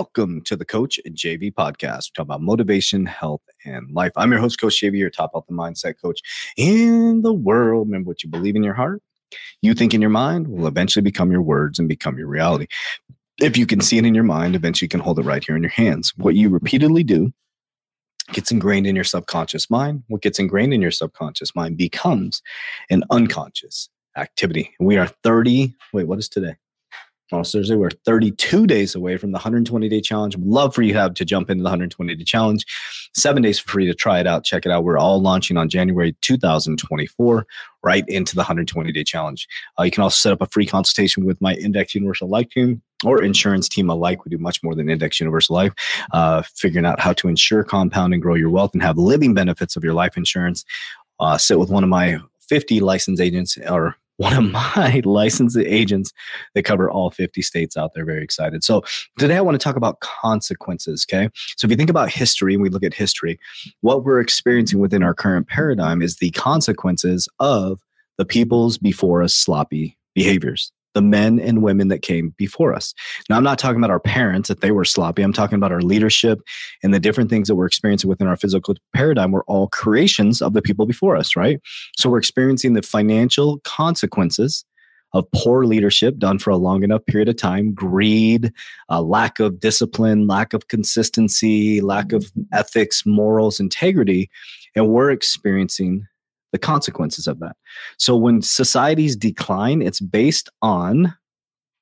welcome to the Coach and JV podcast. We talk about motivation, health, and life. I'm your host, Coach JV, your top health and mindset coach in the world. Remember what you believe in your heart, you think in your mind will eventually become your words and become your reality. If you can see it in your mind, eventually you can hold it right here in your hands. What you repeatedly do gets ingrained in your subconscious mind. What gets ingrained in your subconscious mind becomes an unconscious activity. We are 30, wait, what is today? On Thursday. We're 32 days away from the 120 day challenge. Love for you have to jump into the 120 day challenge. Seven days for free to try it out. Check it out. We're all launching on January 2024, right into the 120 day challenge. Uh, you can also set up a free consultation with my Index Universal Life team or insurance team alike. We do much more than Index Universal Life, uh, figuring out how to insure, compound, and grow your wealth and have living benefits of your life insurance. Uh, sit with one of my 50 licensed agents or one of my licensed agents that cover all 50 states out there. Very excited. So today I want to talk about consequences. Okay. So if you think about history and we look at history, what we're experiencing within our current paradigm is the consequences of the peoples before us sloppy behaviors the men and women that came before us. Now, I'm not talking about our parents that they were sloppy. I'm talking about our leadership and the different things that we're experiencing within our physical paradigm We're all creations of the people before us, right? So we're experiencing the financial consequences of poor leadership done for a long enough period of time, greed, uh, lack of discipline, lack of consistency, lack of ethics, morals, integrity. And we're experiencing the consequences of that. So when societies decline, it's based on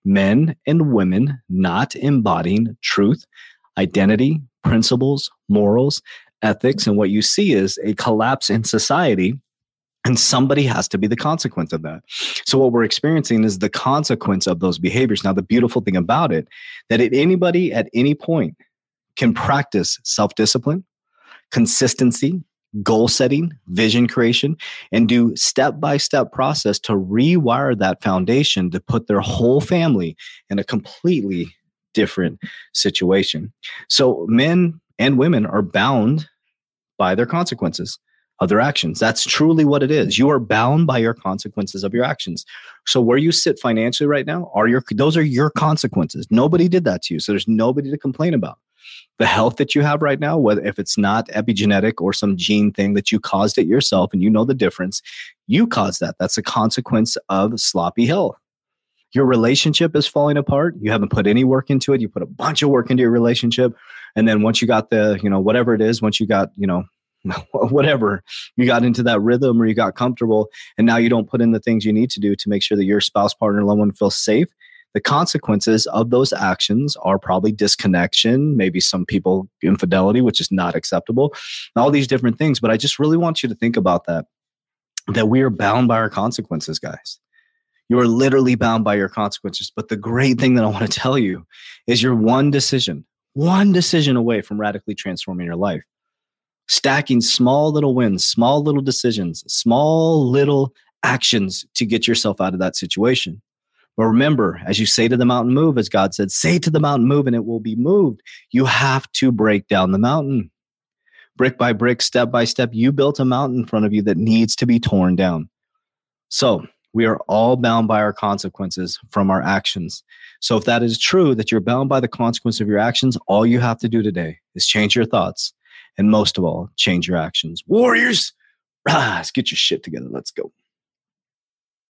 men and women not embodying truth, identity, principles, morals, ethics. And what you see is a collapse in society. And somebody has to be the consequence of that. So what we're experiencing is the consequence of those behaviors. Now, the beautiful thing about it, that at anybody at any point can practice self-discipline, consistency, goal setting, vision creation, and do step by step process to rewire that foundation to put their whole family in a completely different situation. So men and women are bound by their consequences of their actions. That's truly what it is. You are bound by your consequences of your actions. So where you sit financially right now are your those are your consequences. Nobody did that to you. So there's nobody to complain about the health that you have right now, whether if it's not epigenetic or some gene thing that you caused it yourself and you know the difference, you caused that. That's a consequence of sloppy health. Your relationship is falling apart. You haven't put any work into it. You put a bunch of work into your relationship. And then once you got the, you know, whatever it is, once you got, you know, whatever you got into that rhythm or you got comfortable and now you don't put in the things you need to do to make sure that your spouse partner loved one feels safe the consequences of those actions are probably disconnection, maybe some people infidelity, which is not acceptable, all these different things. But I just really want you to think about that, that we are bound by our consequences, guys. You are literally bound by your consequences. But the great thing that I want to tell you is you're one decision, one decision away from radically transforming your life. Stacking small little wins, small little decisions, small little actions to get yourself out of that situation. But remember, as you say to the mountain, move, as God said, say to the mountain, move, and it will be moved. You have to break down the mountain. brick by brick, step by step, you built a mountain in front of you that needs to be torn down. So we are all bound by our consequences from our actions. So if that is true, that you're bound by the consequence of your actions, all you have to do today is change your thoughts. And most of all, change your actions. Warriors, rise, get your shit together. Let's go.